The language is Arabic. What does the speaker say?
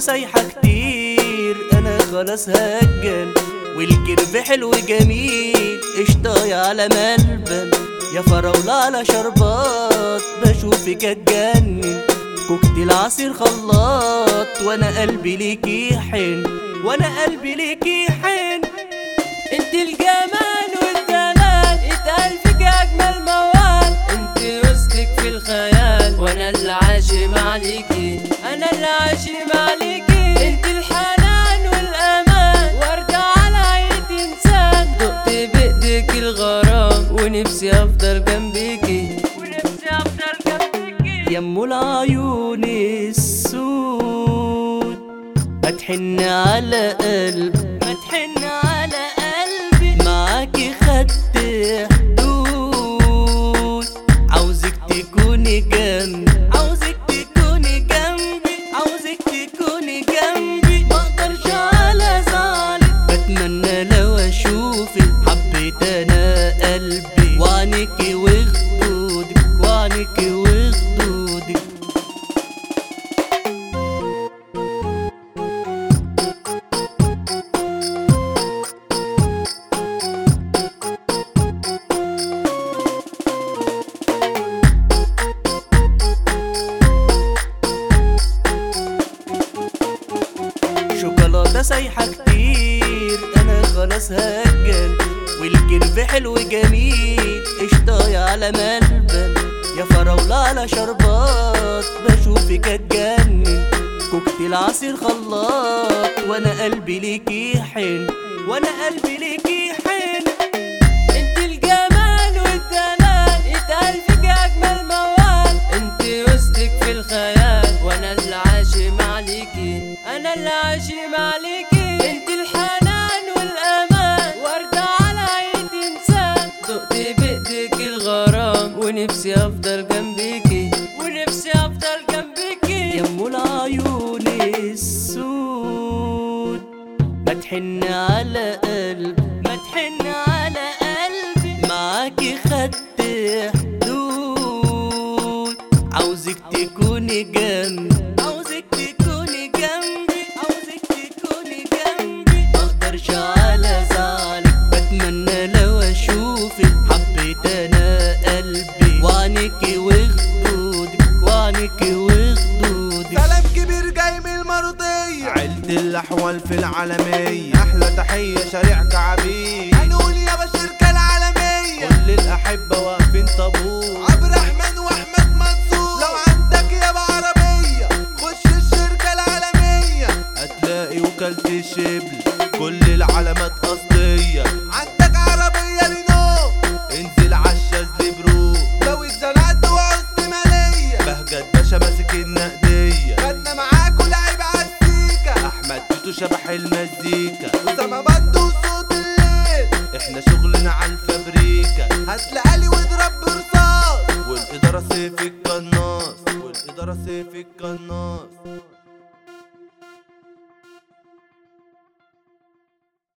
سايحة كتير. أنا خلاص هجن والكرب حلو جميل قشطاية على ملبن يا فراولة على شربات. بشوفك أتجنن كوكتيل عصير خلاط. وأنا قلبي ليكي حن وأنا قلبي ليكي حن انت الجمال. جنبيكي. ونفسي افضل جنبيكي يمو العيون السود. ما تحن على قلب ما تحن على قلبي. معاكي خدت سايحة كتير. أنا خلاص هجن والكرب حلو جميل. قشطاية على ملبن يا فراولة على شربات. بشوفك اتجنن كوكتيل عصير خلاط. وأنا قلبي ليكي حن وأنا قلبي ليكي حن أنت الجمال والدلال اتقال فيك أجمل موال. أنت وسطك في الخيال وأنا اللي أنا اللي عاشم عليكي ونفسي أفضل جنبيكي ونفسي أفضل جنبيكي يمو العيون السود. ما تحن على قلب. ما تحن على قلبي معاكي خدت حدود. عاوزك تكوني جنبي. عيلة الأحوال في العالمية أحلى تحية شريع كعبيد. هنقول يا الشركة العالمية كل الأحبة واقفين طابور عبد الرحمن وأحمد منصور. لو عندك يابا عربية خش الشركة العالمية. هتلاقي وكالة الشبل كل العلامات أصلية والإدارة سيف القناص